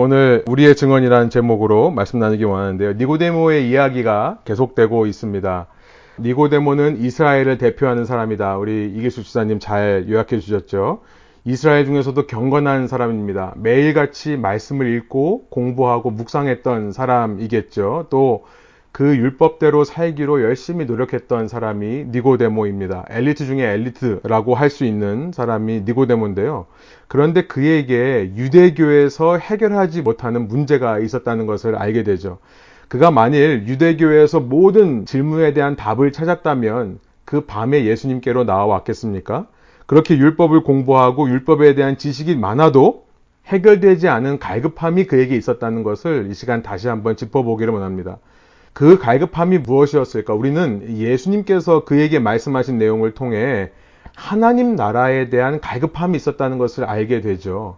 오늘 우리의 증언이라는 제목으로 말씀 나누기 원하는데요. 니고데모의 이야기가 계속되고 있습니다. 니고데모는 이스라엘을 대표하는 사람이다. 우리 이기수 지사님 잘 요약해 주셨죠. 이스라엘 중에서도 경건한 사람입니다. 매일같이 말씀을 읽고 공부하고 묵상했던 사람이겠죠. 또 그 율법대로 살기로 열심히 노력했던 사람이 니고데모입니다. 엘리트 중에 엘리트라고 할 수 있는 사람이 니고데모인데요. 그런데 그에게 유대교에서 해결하지 못하는 문제가 있었다는 것을 알게 되죠. 그가 만일 유대교에서 모든 질문에 대한 답을 찾았다면 그 밤에 예수님께로 나와왔겠습니까? 그렇게 율법을 공부하고 율법에 대한 지식이 많아도 해결되지 않은 갈급함이 그에게 있었다는 것을 이 시간 다시 한번 짚어보기를 원합니다. 그 갈급함이 무엇이었을까? 우리는 예수님께서 그에게 말씀하신 내용을 통해 하나님 나라에 대한 갈급함이 있었다는 것을 알게 되죠.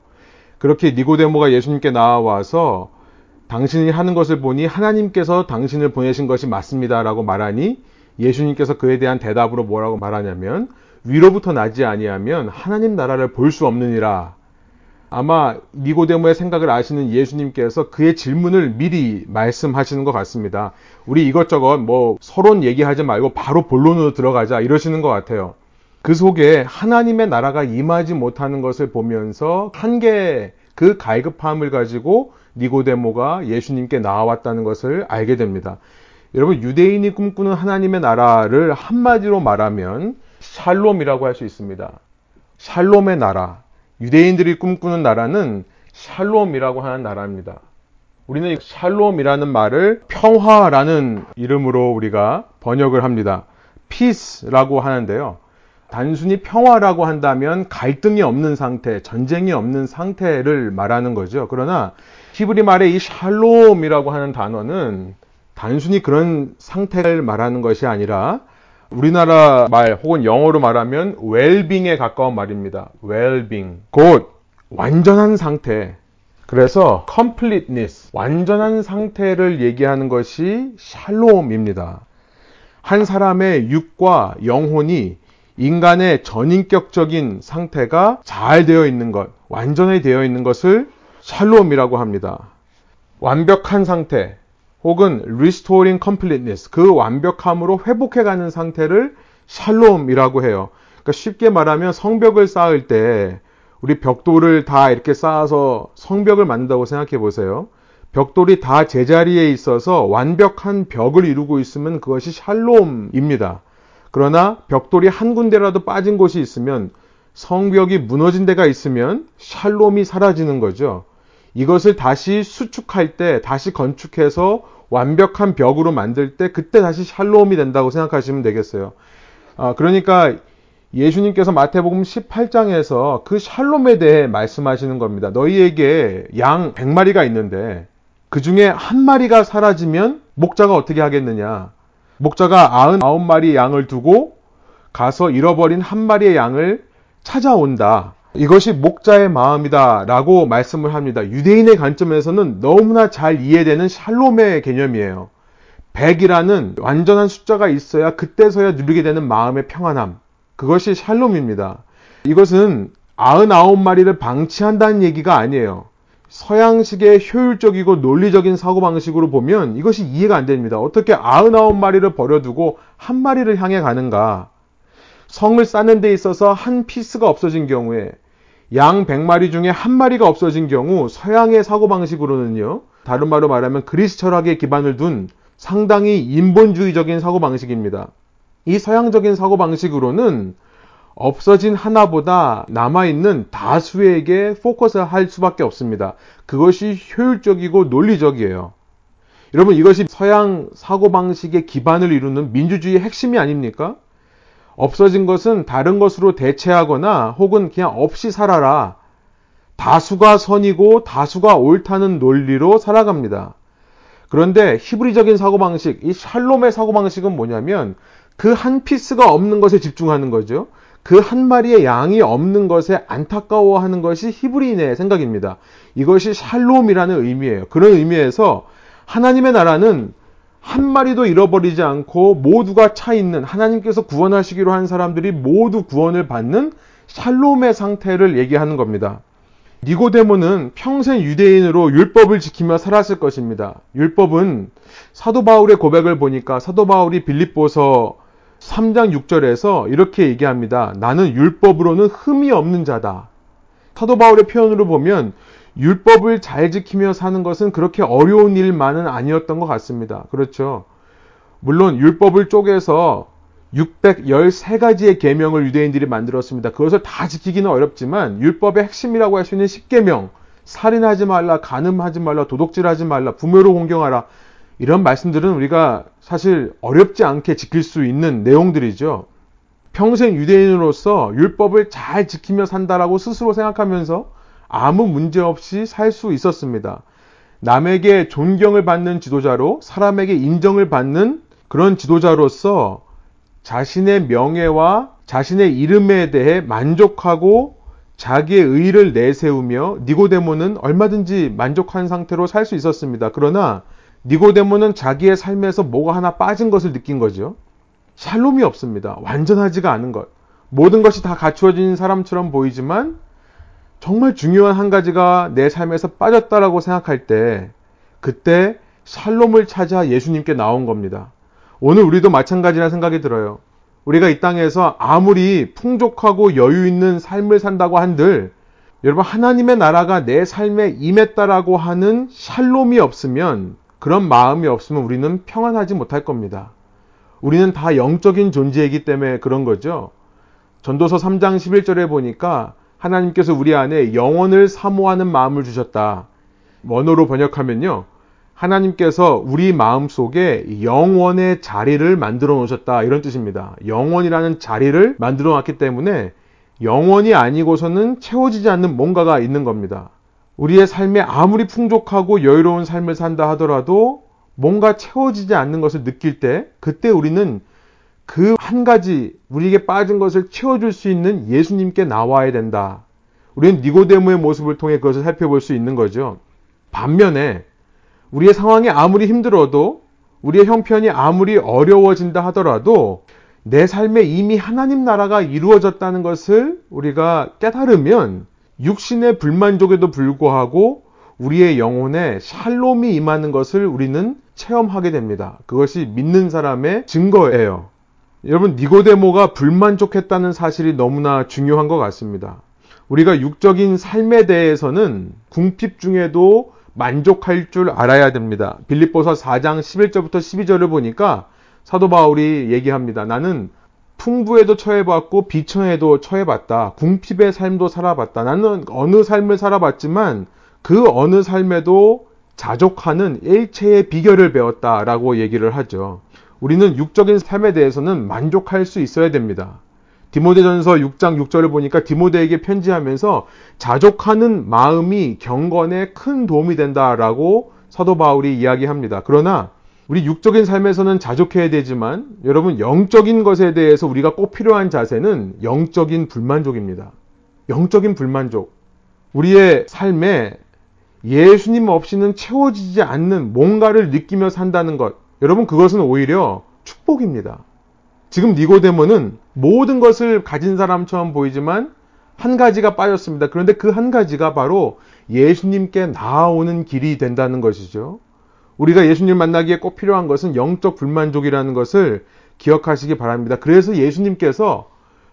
그렇게 니고데모가 예수님께 나와서 당신이 하는 것을 보니 하나님께서 당신을 보내신 것이 맞습니다라고 말하니 예수님께서 그에 대한 대답으로 뭐라고 말하냐면 위로부터 나지 아니하면 하나님 나라를 볼 수 없느니라. 아마 니고데모의 생각을 아시는 예수님께서 그의 질문을 미리 말씀하시는 것 같습니다. 우리 이것저것 뭐 서론 얘기하지 말고 바로 본론으로 들어가자 이러시는 것 같아요. 그 속에 하나님의 나라가 임하지 못하는 것을 보면서 한계 그 갈급함을 가지고 니고데모가 예수님께 나와왔다는 것을 알게 됩니다. 여러분 유대인이 꿈꾸는 하나님의 나라를 한마디로 말하면 샬롬이라고 할 수 있습니다. 샬롬의 나라. 유대인들이 꿈꾸는 나라는 샬롬이라고 하는 나라입니다. 우리는 샬롬이라는 말을 평화라는 이름으로 우리가 번역을 합니다. peace라고 하는데요. 단순히 평화라고 한다면 갈등이 없는 상태, 전쟁이 없는 상태를 말하는 거죠. 그러나 히브리 말의 이 샬롬이라고 하는 단어는 단순히 그런 상태를 말하는 것이 아니라 우리나라 말 혹은 영어로 말하면 웰빙에 가까운 말입니다. 웰빙. 곧 완전한 상태. 그래서 completeness, 완전한 상태를 얘기하는 것이 샬롬입니다. 한 사람의 육과 영혼이 인간의 전인격적인 상태가 잘 되어 있는 것, 완전히 되어 있는 것을 샬롬이라고 합니다. 완벽한 상태, 혹은 restoring completeness, 그 완벽함으로 회복해가는 상태를 샬롬이라고 해요. 그러니까 쉽게 말하면 성벽을 쌓을 때 우리 벽돌을 다 이렇게 쌓아서 성벽을 만든다고 생각해 보세요. 벽돌이 다 제자리에 있어서 완벽한 벽을 이루고 있으면 그것이 샬롬입니다. 그러나 벽돌이 한 군데라도 빠진 곳이 있으면 성벽이 무너진 데가 있으면 샬롬이 사라지는 거죠. 이것을 다시 수축할 때, 다시 건축해서 완벽한 벽으로 만들 때, 그때 다시 샬롬이 된다고 생각하시면 되겠어요. 아, 그러니까 예수님께서 마태복음 18장에서 그 샬롬에 대해 말씀하시는 겁니다. 너희에게 양 100마리가 있는데, 그 중에 한 마리가 사라지면 목자가 어떻게 하겠느냐? 목자가 99마리 양을 두고 가서 잃어버린 한 마리의 양을 찾아온다. 이것이 목자의 마음이다 라고 말씀을 합니다. 유대인의 관점에서는 너무나 잘 이해되는 샬롬의 개념이에요. 100이라는 완전한 숫자가 있어야 그때서야 누리게 되는 마음의 평안함. 그것이 샬롬입니다. 이것은 99마리를 방치한다는 얘기가 아니에요. 서양식의 효율적이고 논리적인 사고방식으로 보면 이것이 이해가 안 됩니다. 어떻게 99마리를 버려두고 한 마리를 향해 가는가? 성을 쌓는 데 있어서 한 피스가 없어진 경우에 양 100마리 중에 한 마리가 없어진 경우 서양의 사고방식으로는요. 다른 말로 말하면 그리스 철학에 기반을 둔 상당히 인본주의적인 사고방식입니다. 이 서양적인 사고방식으로는 없어진 하나보다 남아있는 다수에게 포커스 할 수밖에 없습니다. 그것이 효율적이고 논리적이에요. 여러분 이것이 서양 사고방식의 기반을 이루는 민주주의의 핵심이 아닙니까? 없어진 것은 다른 것으로 대체하거나 혹은 그냥 없이 살아라. 다수가 선이고 다수가 옳다는 논리로 살아갑니다. 그런데 히브리적인 사고방식, 이 샬롬의 사고방식은 뭐냐면 그 한 피스가 없는 것에 집중하는 거죠. 그 한 마리의 양이 없는 것에 안타까워하는 것이 히브리인의 생각입니다. 이것이 샬롬이라는 의미예요. 그런 의미에서 하나님의 나라는 한 마리도 잃어버리지 않고 모두가 차 있는 하나님께서 구원하시기로 한 사람들이 모두 구원을 받는 샬롬의 상태를 얘기하는 겁니다. 니고데모는 평생 유대인으로 율법을 지키며 살았을 것입니다. 율법은 사도 바울의 고백을 보니까 사도 바울이 빌립보서 3장 6절에서 이렇게 얘기합니다. 나는 율법으로는 흠이 없는 자다. 사도 바울의 표현으로 보면 율법을 잘 지키며 사는 것은 그렇게 어려운 일만은 아니었던 것 같습니다. 그렇죠. 물론 율법을 쪼개서 613가지의 계명을 유대인들이 만들었습니다. 그것을 다 지키기는 어렵지만 율법의 핵심이라고 할 수 있는 10계명, 살인하지 말라, 간음하지 말라, 도둑질하지 말라, 부모를 공경하라. 이런 말씀들은 우리가 사실 어렵지 않게 지킬 수 있는 내용들이죠. 평생 유대인으로서 율법을 잘 지키며 산다라고 스스로 생각하면서 아무 문제 없이 살 수 있었습니다. 남에게 존경을 받는 지도자로 사람에게 인정을 받는 그런 지도자로서 자신의 명예와 자신의 이름에 대해 만족하고 자기의 의를 내세우며 니고데모는 얼마든지 만족한 상태로 살 수 있었습니다. 그러나 니고데모는 자기의 삶에서 뭐가 하나 빠진 것을 느낀 거죠. 샬롬이 없습니다. 완전하지가 않은 것. 모든 것이 다 갖추어진 사람처럼 보이지만 정말 중요한 한 가지가 내 삶에서 빠졌다라고 생각할 때 그때 샬롬을 찾아 예수님께 나온 겁니다. 오늘 우리도 마찬가지라 생각이 들어요. 우리가 이 땅에서 아무리 풍족하고 여유 있는 삶을 산다고 한들 여러분 하나님의 나라가 내 삶에 임했다라고 하는 샬롬이 없으면 그런 마음이 없으면 우리는 평안하지 못할 겁니다. 우리는 다 영적인 존재이기 때문에 그런 거죠. 전도서 3장 11절에 보니까 하나님께서 우리 안에 영혼을 사모하는 마음을 주셨다. 원어로 번역하면요. 하나님께서 우리 마음 속에 영원의 자리를 만들어 놓으셨다. 이런 뜻입니다. 영원이라는 자리를 만들어 놨기 때문에 영원이 아니고서는 채워지지 않는 뭔가가 있는 겁니다. 우리의 삶에 아무리 풍족하고 여유로운 삶을 산다 하더라도 뭔가 채워지지 않는 것을 느낄 때 그때 우리는 그 한 가지 우리에게 빠진 것을 채워줄 수 있는 예수님께 나와야 된다. 우리는 니고데모의 모습을 통해 그것을 살펴볼 수 있는 거죠. 반면에 우리의 상황이 아무리 힘들어도 우리의 형편이 아무리 어려워진다 하더라도 내 삶에 이미 하나님 나라가 이루어졌다는 것을 우리가 깨달으면 육신의 불만족에도 불구하고 우리의 영혼에 샬롬이 임하는 것을 우리는 체험하게 됩니다. 그것이 믿는 사람의 증거예요. 여러분, 니고데모가 불만족했다는 사실이 너무나 중요한 것 같습니다. 우리가 육적인 삶에 대해서는 궁핍 중에도 만족할 줄 알아야 됩니다. 빌립보서 4장 11절부터 12절을 보니까 사도 바울이 얘기합니다. 나는 풍부에도 처해봤고 비천에도 처해봤다. 궁핍의 삶도 살아봤다. 나는 어느 삶을 살아봤지만 그 어느 삶에도 자족하는 일체의 비결을 배웠다라고 얘기를 하죠. 우리는 육적인 삶에 대해서는 만족할 수 있어야 됩니다. 디모데전서 6장 6절을 보니까 디모데에게 편지하면서 자족하는 마음이 경건에 큰 도움이 된다라고 사도 바울이 이야기합니다. 그러나 우리 육적인 삶에서는 자족해야 되지만 여러분 영적인 것에 대해서 우리가 꼭 필요한 자세는 영적인 불만족입니다. 영적인 불만족. 우리의 삶에 예수님 없이는 채워지지 않는 뭔가를 느끼며 산다는 것. 여러분 그것은 오히려 축복입니다. 지금 니고데모는 모든 것을 가진 사람처럼 보이지만 한 가지가 빠졌습니다. 그런데 그 한 가지가 바로 예수님께 나아오는 길이 된다는 것이죠. 우리가 예수님 만나기에 꼭 필요한 것은 영적 불만족이라는 것을 기억하시기 바랍니다. 그래서 예수님께서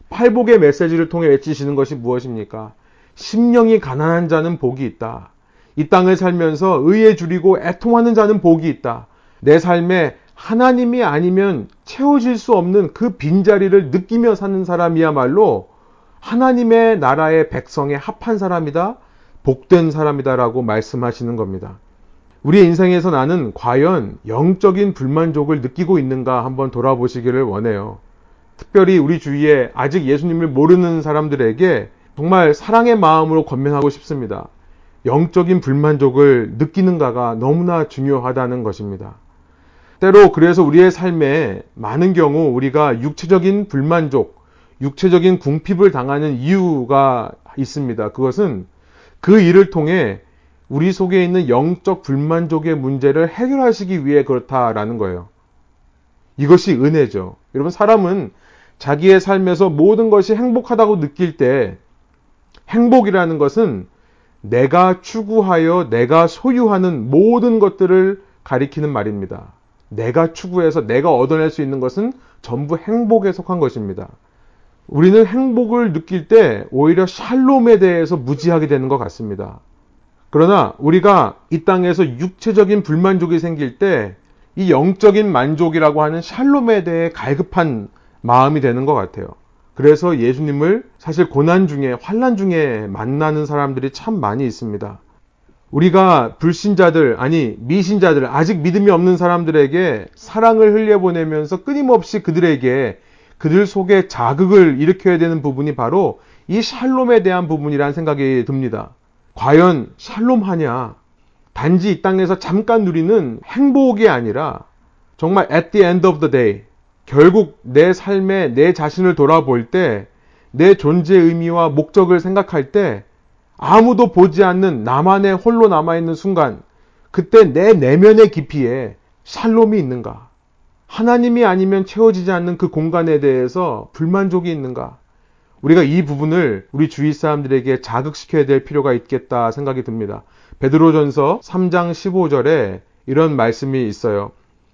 팔복의 메시지를 통해 외치시는 것이 무엇입니까? 심령이 가난한 자는 복이 있다. 이 땅을 살면서 의에 줄이고 애통하는 자는 복이 있다. 내 삶에 하나님이 아니면 채워질 수 없는 그 빈자리를 느끼며 사는 사람이야말로 하나님의 나라의 백성에 합한 사람이다, 복된 사람이다라고 말씀하시는 겁니다. 우리의 인생에서 나는 과연 영적인 불만족을 느끼고 있는가 한번 돌아보시기를 원해요. 특별히 우리 주위에 아직 예수님을 모르는 사람들에게 정말 사랑의 마음으로 권면하고 싶습니다. 영적인 불만족을 느끼는가가 너무나 중요하다는 것입니다. 때로 그래서 우리의 삶에 많은 경우 우리가 육체적인 불만족, 육체적인 궁핍을 당하는 이유가 있습니다. 그것은 그 일을 통해 우리 속에 있는 영적 불만족의 문제를 해결하시기 위해 그렇다라는 거예요. 이것이 은혜죠. 여러분, 사람은 자기의 삶에서 모든 것이 행복하다고 느낄 때 행복이라는 것은 내가 추구하여 내가 소유하는 모든 것들을 가리키는 말입니다. 내가 추구해서 내가 얻어낼 수 있는 것은 전부 행복에 속한 것입니다. 우리는 행복을 느낄 때 오히려 샬롬에 대해서 무지하게 되는 것 같습니다. 그러나 우리가 이 땅에서 육체적인 불만족이 생길 때 이 영적인 만족이라고 하는 샬롬에 대해 갈급한 마음이 되는 것 같아요. 그래서 예수님을 사실 고난 중에 환란 중에 만나는 사람들이 참 많이 있습니다. 우리가 불신자들 아니 미신자들 아직 믿음이 없는 사람들에게 사랑을 흘려보내면서 끊임없이 그들에게 그들 속에 자극을 일으켜야 되는 부분이 바로 이 샬롬에 대한 부분이라는 생각이 듭니다. 과연 샬롬하냐? 단지 이 땅에서 잠깐 누리는 행복이 아니라 정말 at the end of the day 결국 내 삶에 내 자신을 돌아볼 때 내 존재의 의미와 목적을 생각할 때 아무도 보지 않는 나만의 홀로 남아있는 순간 그때 내 내면의 깊이에 샬롬이 있는가? 하나님이 아니면 채워지지 않는 그 공간에 대해서 불만족이 있는가? 우리가 이 부분을 우리 주위 사람들에게 자극시켜야 될 필요가 있겠다 생각이 듭니다. 베드로전서 3장 15절에 이런 말씀이 있어요.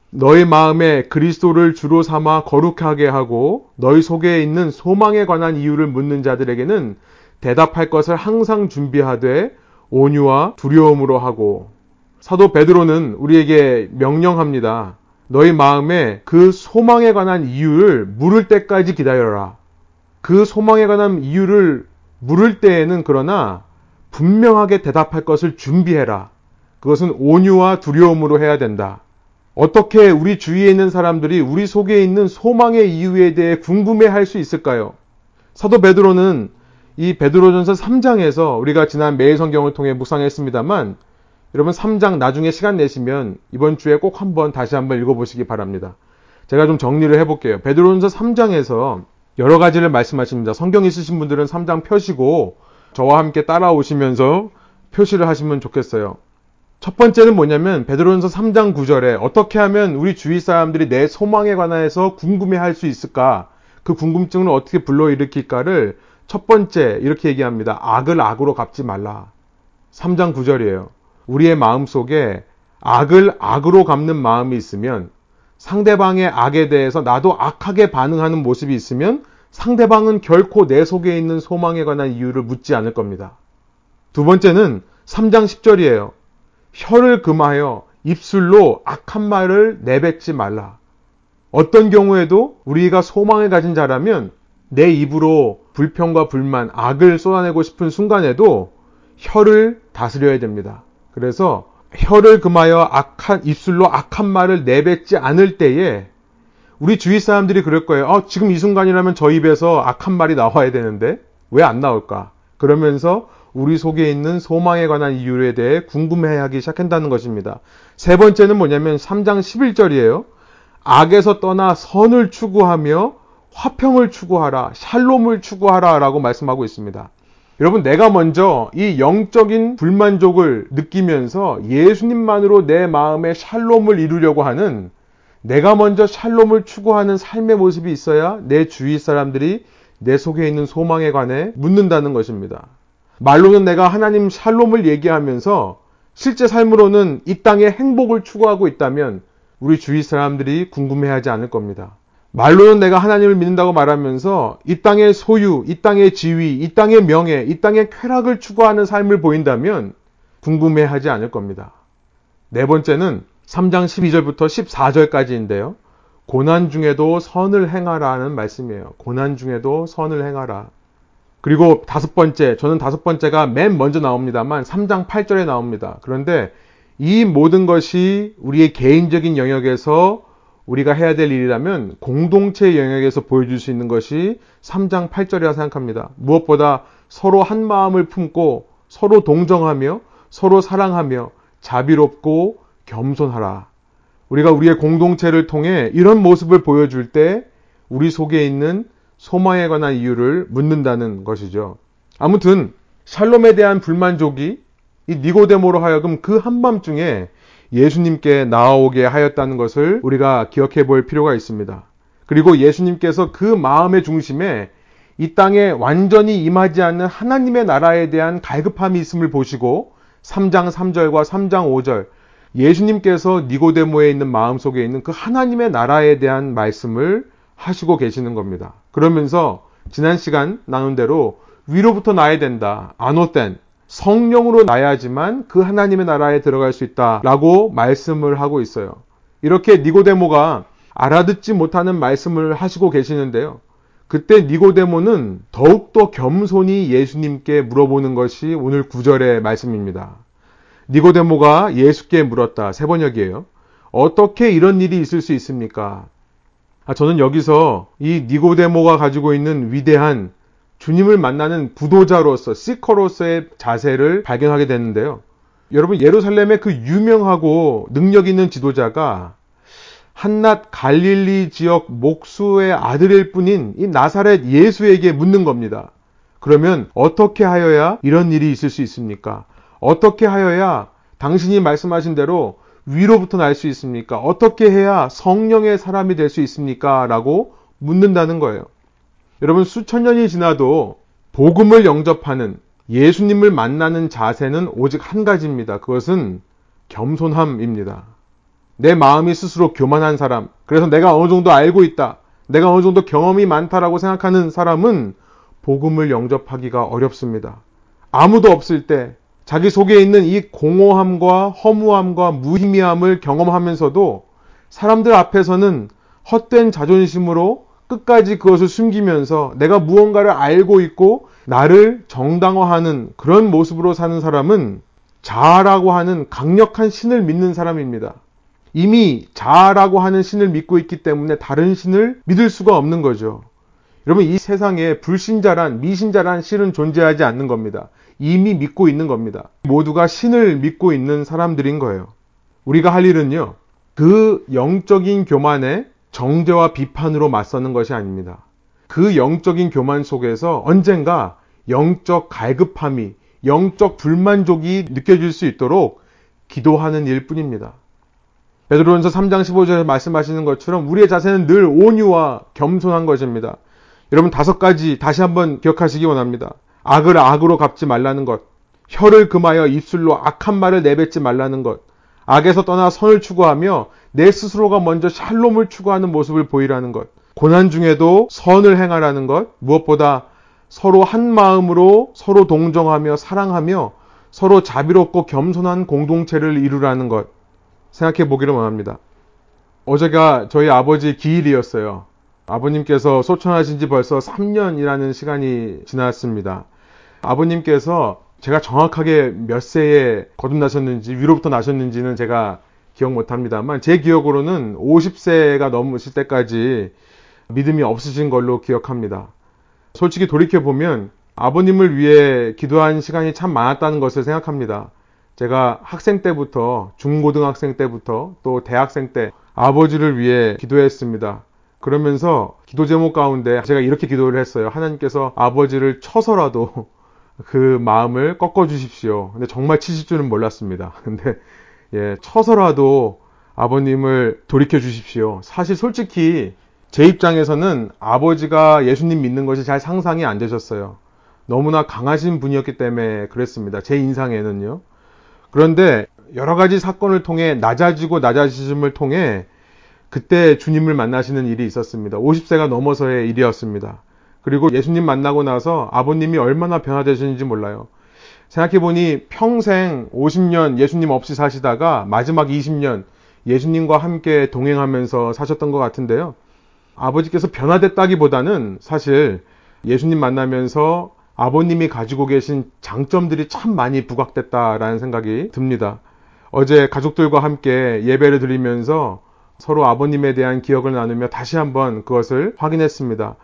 너희 마음에 그리스도를 주로 삼아 거룩하게 하고 너희 속에 있는 소망에 관한 이유를 묻는 자들에게는 대답할 것을 항상 준비하되 온유와 두려움으로 하고 사도 베드로는 우리에게 명령합니다. 너희 마음에 그 소망에 관한 이유를 물을 때까지 기다려라. 그 소망에 관한 이유를 물을 때에는 그러나 분명하게 대답할 것을 준비해라. 그것은 온유와 두려움으로 해야 된다. 어떻게 우리 주위에 있는 사람들이 우리 속에 있는 소망의 이유에 대해 궁금해 할 수 있을까요? 사도 베드로는 이 베드로전서 3장에서 우리가 지난 매일 성경을 통해 묵상했습니다만 여러분 3장 나중에 시간 내시면 이번 주에 꼭 한번 다시 한번 읽어보시기 바랍니다. 제가 좀 정리를 해볼게요. 베드로전서 3장에서 여러 가지를 말씀하십니다. 성경 있으신 분들은 3장 펴시고 저와 함께 따라오시면서 표시를 하시면 좋겠어요. 첫 번째는 뭐냐면 베드로전서 3장 9절에 어떻게 하면 우리 주위 사람들이 내 소망에 관해서 궁금해할 수 있을까? 그 궁금증을 어떻게 불러일으킬까를 첫 번째 이렇게 얘기합니다. 악을 악으로 갚지 말라. 3장 9절이에요. 우리의 마음 속에 악을 악으로 갚는 마음이 있으면 상대방의 악에 대해서 나도 악하게 반응하는 모습이 있으면 상대방은 결코 내 속에 있는 소망에 관한 이유를 묻지 않을 겁니다. 두 번째는 3장 10절이에요. 혀를 금하여 입술로 악한 말을 내뱉지 말라. 어떤 경우에도 우리가 소망을 가진 자라면 내 입으로 불평과 불만, 악을 쏟아내고 싶은 순간에도 혀를 다스려야 됩니다. 그래서 혀를 금하여 악한 입술로 악한 말을 내뱉지 않을 때에 우리 주위 사람들이 그럴 거예요. 어, 지금 이 순간이라면 저 입에서 악한 말이 나와야 되는데 왜 안 나올까? 그러면서 우리 속에 있는 소망에 관한 이유에 대해 궁금해하기 시작한다는 것입니다. 세 번째는 뭐냐면 3장 11절이에요. 악에서 떠나 선을 추구하며 화평을 추구하라, 샬롬을 추구하라 라고 말씀하고 있습니다. 여러분, 내가 먼저 이 영적인 불만족을 느끼면서 예수님만으로 내 마음에 샬롬을 이루려고 하는 내가 먼저 샬롬을 추구하는 삶의 모습이 있어야 내 주위 사람들이 내 속에 있는 소망에 관해 묻는다는 것입니다. 말로는 내가 하나님 샬롬을 얘기하면서 실제 삶으로는 이 땅의 행복을 추구하고 있다면 우리 주위 사람들이 궁금해하지 않을 겁니다. 말로는 내가 하나님을 믿는다고 말하면서 이 땅의 소유, 이 땅의 지위, 이 땅의 명예, 이 땅의 쾌락을 추구하는 삶을 보인다면 궁금해하지 않을 겁니다. 네 번째는 3장 12절부터 14절까지인데요. 고난 중에도 선을 행하라는 말씀이에요. 고난 중에도 선을 행하라. 그리고 다섯 번째, 저는 다섯 번째가 맨 먼저 나옵니다만 3장 8절에 나옵니다. 그런데 이 모든 것이 우리의 개인적인 영역에서 우리가 해야 될 일이라면 공동체 영역에서 보여줄 수 있는 것이 3장 8절이라 생각합니다. 무엇보다 서로 한 마음을 품고 서로 동정하며 서로 사랑하며 자비롭고 겸손하라. 우리가 우리의 공동체를 통해 이런 모습을 보여줄 때 우리 속에 있는 소망에 관한 이유를 묻는다는 것이죠. 아무튼 샬롬에 대한 불만족이 이 니고데모로 하여금 그 한밤중에 예수님께 나아오게 하였다는 것을 우리가 기억해 볼 필요가 있습니다. 그리고 예수님께서 그 마음의 중심에 이 땅에 완전히 임하지 않는 하나님의 나라에 대한 갈급함이 있음을 보시고 3장 3절과 3장 5절 예수님께서 니고데모에 있는 마음속에 있는 그 하나님의 나라에 대한 말씀을 하시고 계시는 겁니다. 그러면서 지난 시간 나눈 대로 위로부터 나야 된다. 아노땐 성령으로 나야지만 그 하나님의 나라에 들어갈 수 있다라고 말씀을 하고 있어요. 이렇게 니고데모가 알아듣지 못하는 말씀을 하시고 계시는데요. 그때 니고데모는 더욱더 겸손히 예수님께 물어보는 것이 오늘 구절의 말씀입니다. 니고데모가 예수께 물었다. 세 번역이에요. 어떻게 이런 일이 있을 수 있습니까? 아, 저는 여기서 이 니고데모가 가지고 있는 위대한 주님을 만나는 부도자로서 시커로서의 자세를 발견하게 되는데요. 여러분 예루살렘의 그 유명하고 능력 있는 지도자가 한낱 갈릴리 지역 목수의 아들일 뿐인 이 나사렛 예수에게 묻는 겁니다. 그러면 어떻게 하여야 이런 일이 있을 수 있습니까? 어떻게 하여야 당신이 말씀하신 대로 위로부터 날 수 있습니까? 어떻게 해야 성령의 사람이 될 수 있습니까? 라고 묻는다는 거예요. 여러분 수천 년이 지나도 복음을 영접하는 예수님을 만나는 자세는 오직 한 가지입니다. 그것은 겸손함입니다. 내 마음이 스스로 교만한 사람, 그래서 내가 어느 정도 알고 있다, 내가 어느 정도 경험이 많다라고 생각하는 사람은 복음을 영접하기가 어렵습니다. 아무도 없을 때 자기 속에 있는 이 공허함과 허무함과 무의미함을 경험하면서도 사람들 앞에서는 헛된 자존심으로 끝까지 그것을 숨기면서 내가 무언가를 알고 있고 나를 정당화하는 그런 모습으로 사는 사람은 자아라고 하는 강력한 신을 믿는 사람입니다. 이미 자아라고 하는 신을 믿고 있기 때문에 다른 신을 믿을 수가 없는 거죠. 여러분 이 세상에 불신자란 미신자란 신은 존재하지 않는 겁니다. 이미 믿고 있는 겁니다. 모두가 신을 믿고 있는 사람들인 거예요. 우리가 할 일은요. 그 영적인 교만에 정죄와 비판으로 맞서는 것이 아닙니다. 그 영적인 교만 속에서 언젠가 영적 갈급함이, 영적 불만족이 느껴질 수 있도록 기도하는 일 뿐입니다. 베드로전서 3장 15절에 말씀하시는 것처럼 우리의 자세는 늘 온유와 겸손한 것입니다. 여러분 다섯 가지 다시 한번 기억하시기 원합니다. 악을 악으로 갚지 말라는 것, 혀를 금하여 입술로 악한 말을 내뱉지 말라는 것, 악에서 떠나 선을 추구하며 내 스스로가 먼저 샬롬을 추구하는 모습을 보이라는 것, 고난 중에도 선을 행하라는 것, 무엇보다 서로 한 마음으로 서로 동정하며 사랑하며 서로 자비롭고 겸손한 공동체를 이루라는 것 생각해 보기를 원합니다. 어제가 저희 아버지 기일이었어요. 아버님께서 소천하신 지 벌써 3년이라는 시간이 지났습니다. 아버님께서 제가 정확하게 몇 세에 거듭나셨는지 위로부터 나셨는지는 제가 기억 못합니다만 제 기억으로는 50세가 넘으실 때까지 믿음이 없으신 걸로 기억합니다. 솔직히 돌이켜 보면 아버님을 위해 기도한 시간이 참 많았다는 것을 생각합니다. 제가 학생 때부터 중고등학생 때부터 또 대학생 때 아버지를 위해 기도했습니다. 그러면서 기도 제목 가운데 제가 이렇게 기도를 했어요. 하나님께서 아버지를 쳐서라도 그 마음을 꺾어 주십시오. 근데 정말 치실 줄은 몰랐습니다. 근데 예, 쳐서라도 아버님을 돌이켜 주십시오. 사실 솔직히 제 입장에서는 아버지가 예수님 믿는 것이 잘 상상이 안 되셨어요. 너무나 강하신 분이었기 때문에 그랬습니다. 제 인상에는요. 그런데 여러 가지 사건을 통해 낮아지고 낮아지심을 통해 그때 주님을 만나시는 일이 있었습니다. 50세가 넘어서의 일이었습니다. 그리고 예수님 만나고 나서 아버님이 얼마나 변화되셨는지 몰라요. 생각해보니 평생 50년 예수님 없이 사시다가 마지막 20년 예수님과 함께 동행하면서 사셨던 것 같은데요. 아버지께서 변화됐다기보다는 사실 예수님 만나면서 아버님이 가지고 계신 장점들이 참 많이 부각됐다라는 생각이 듭니다. 어제 가족들과 함께 예배를 드리면서 서로 아버님에 대한 기억을 나누며 다시 한번 그것을 확인했습니다.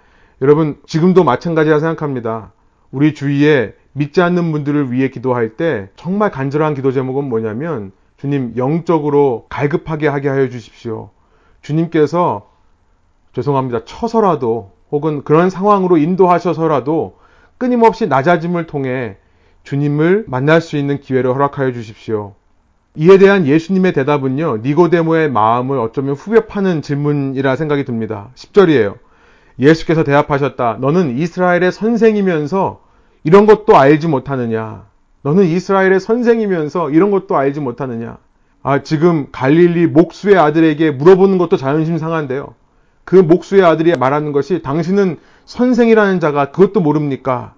여러분, 지금도 마찬가지라 생각합니다. 우리 주위에 믿지 않는 분들을 위해 기도할 때 정말 간절한 기도 제목은 뭐냐면 주님 영적으로 갈급하게 하게 하여 주십시오. 주님께서 죄송합니다. 쳐서라도 혹은 그런 상황으로 인도하셔서라도 끊임없이 낮아짐을 통해 주님을 만날 수 있는 기회를 허락하여 주십시오. 이에 대한 예수님의 대답은요, 니고데모의 마음을 어쩌면 후벼 파는 질문이라 생각이 듭니다. 10절이에요. 예수께서 대답하셨다. 너는 이스라엘의 선생이면서 이런 것도 알지 못하느냐? 너는 이스라엘의 선생이면서 이런 것도 알지 못하느냐? 아, 지금 갈릴리 목수의 아들에게 물어보는 것도 자존심 상한데요. 그 목수의 아들이 말하는 것이 당신은 선생이라는 자가 그것도 모릅니까?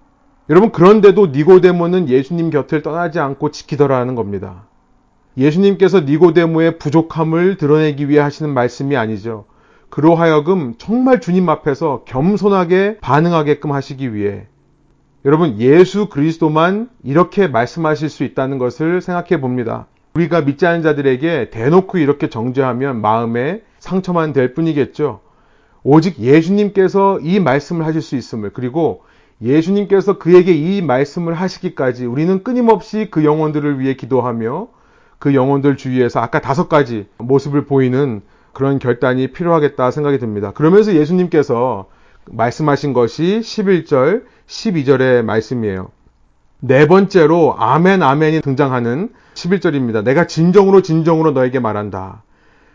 여러분 그런데도 니고데모는 예수님 곁을 떠나지 않고 지키더라는 겁니다. 예수님께서 니고데모의 부족함을 드러내기 위해 하시는 말씀이 아니죠. 그로 하여금 정말 주님 앞에서 겸손하게 반응하게끔 하시기 위해 여러분 예수 그리스도만 이렇게 말씀하실 수 있다는 것을 생각해 봅니다. 우리가 믿지 않은 자들에게 대놓고 이렇게 정죄하면 마음에 상처만 될 뿐이겠죠. 오직 예수님께서 이 말씀을 하실 수 있음을 그리고 예수님께서 그에게 이 말씀을 하시기까지 우리는 끊임없이 그 영혼들을 위해 기도하며 그 영혼들 주위에서 아까 다섯 가지 모습을 보이는 그런 결단이 필요하겠다 생각이 듭니다. 그러면서 예수님께서 말씀하신 것이 11절, 12절의 말씀이에요. 네 번째로 아멘 아멘이 등장하는 11절입니다. 내가 진정으로 진정으로 너에게 말한다.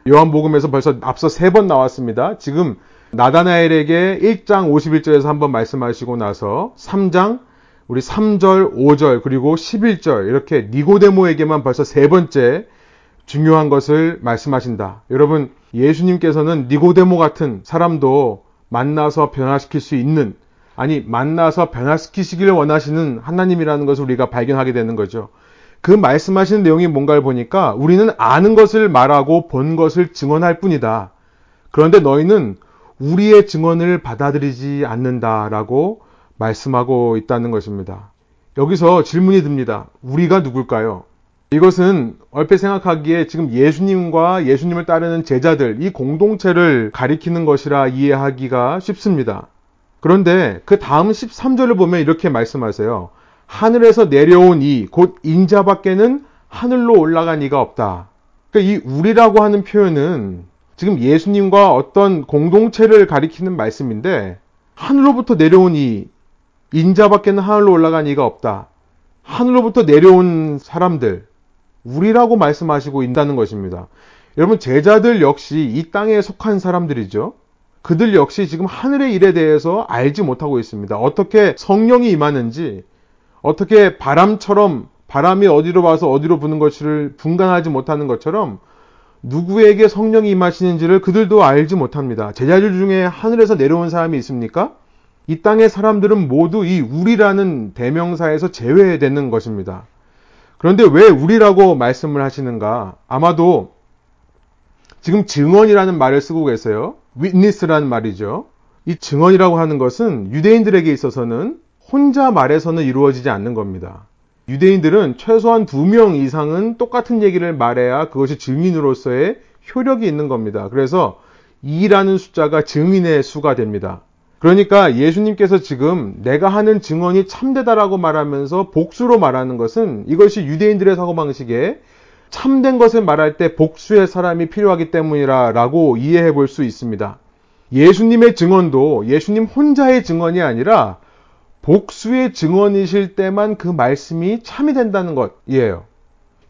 요한복음에서 벌써 앞서 세 번 나왔습니다. 지금 나다나엘에게 1장 51절에서 한번 말씀하시고 나서 3장 우리 3절, 5절 그리고 11절 이렇게 니고데모에게만 벌써 세 번째 중요한 것을 말씀하신다. 여러분 예수님께서는 니고데모 같은 사람도 만나서 변화시킬 수 있는 아니 만나서 변화시키시기를 원하시는 하나님이라는 것을 우리가 발견하게 되는 거죠. 그 말씀하시는 내용이 뭔가를 보니까 우리는 아는 것을 말하고 본 것을 증언할 뿐이다. 그런데 너희는 우리의 증언을 받아들이지 않는다라고 말씀하고 있다는 것입니다. 여기서 질문이 듭니다. 우리가 누굴까요? 이것은 얼핏 생각하기에 지금 예수님과 예수님을 따르는 제자들, 이 공동체를 가리키는 것이라 이해하기가 쉽습니다. 그런데 그 다음 13절을 보면 이렇게 말씀하세요. 하늘에서 내려온 이, 곧 인자밖에는 하늘로 올라간 이가 없다. 그러니까 이 우리라고 하는 표현은 지금 예수님과 어떤 공동체를 가리키는 말씀인데 하늘로부터 내려온 이 인자밖에는 하늘로 올라간 이가 없다. 하늘로부터 내려온 사람들 우리라고 말씀하시고 있다는 것입니다. 여러분 제자들 역시 이 땅에 속한 사람들이죠. 그들 역시 지금 하늘의 일에 대해서 알지 못하고 있습니다. 어떻게 성령이 임하는지, 어떻게 바람처럼 바람이 어디로 와서 어디로 부는 것을 분간하지 못하는 것처럼 누구에게 성령이 임하시는지를 그들도 알지 못합니다. 제자들 중에 하늘에서 내려온 사람이 있습니까? 이 땅의 사람들은 모두 이 우리라는 대명사에서 제외되는 것입니다. 그런데 왜 우리라고 말씀을 하시는가? 아마도 지금 증언이라는 말을 쓰고 계세요. witness라는 말이죠. 이 증언이라고 하는 것은 유대인들에게 있어서는 혼자 말해서는 이루어지지 않는 겁니다. 유대인들은 최소한 두 명 이상은 똑같은 얘기를 말해야 그것이 증인으로서의 효력이 있는 겁니다. 그래서 2라는 숫자가 증인의 수가 됩니다. 그러니까 예수님께서 지금 내가 하는 증언이 참되다라고 말하면서 복수로 말하는 것은 이것이 유대인들의 사고방식에 참된 것을 말할 때 복수의 사람이 필요하기 때문이라라고 이해해 볼 수 있습니다. 예수님의 증언도 예수님 혼자의 증언이 아니라 복수의 증언이실 때만 그 말씀이 참이 된다는 것이에요.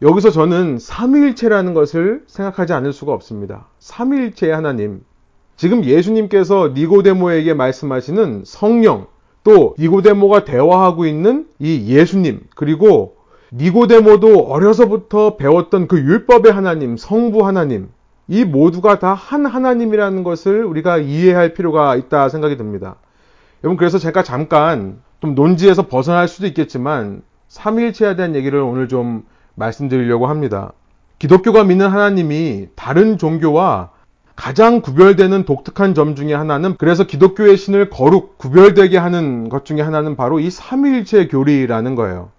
여기서 저는 삼위일체라는 것을 생각하지 않을 수가 없습니다. 삼위일체의 하나님. 지금 예수님께서 니고데모에게 말씀하시는 성령, 또 니고데모가 대화하고 있는 이 예수님, 그리고 니고데모도 어려서부터 배웠던 그 율법의 하나님, 성부 하나님, 이 모두가 다 한 하나님이라는 것을 우리가 이해할 필요가 있다 생각이 듭니다. 여러분, 그래서 제가 잠깐 좀 논지에서 벗어날 수도 있겠지만 삼일체에 대한 얘기를 오늘 좀 말씀드리려고 합니다. 기독교가 믿는 하나님이 다른 종교와 가장 구별되는 독특한 점 중에 하나는 그래서 기독교의 신을 거룩 구별되게 하는 것 중에 하나는 바로 이 삼위일체 교리라는 거예요.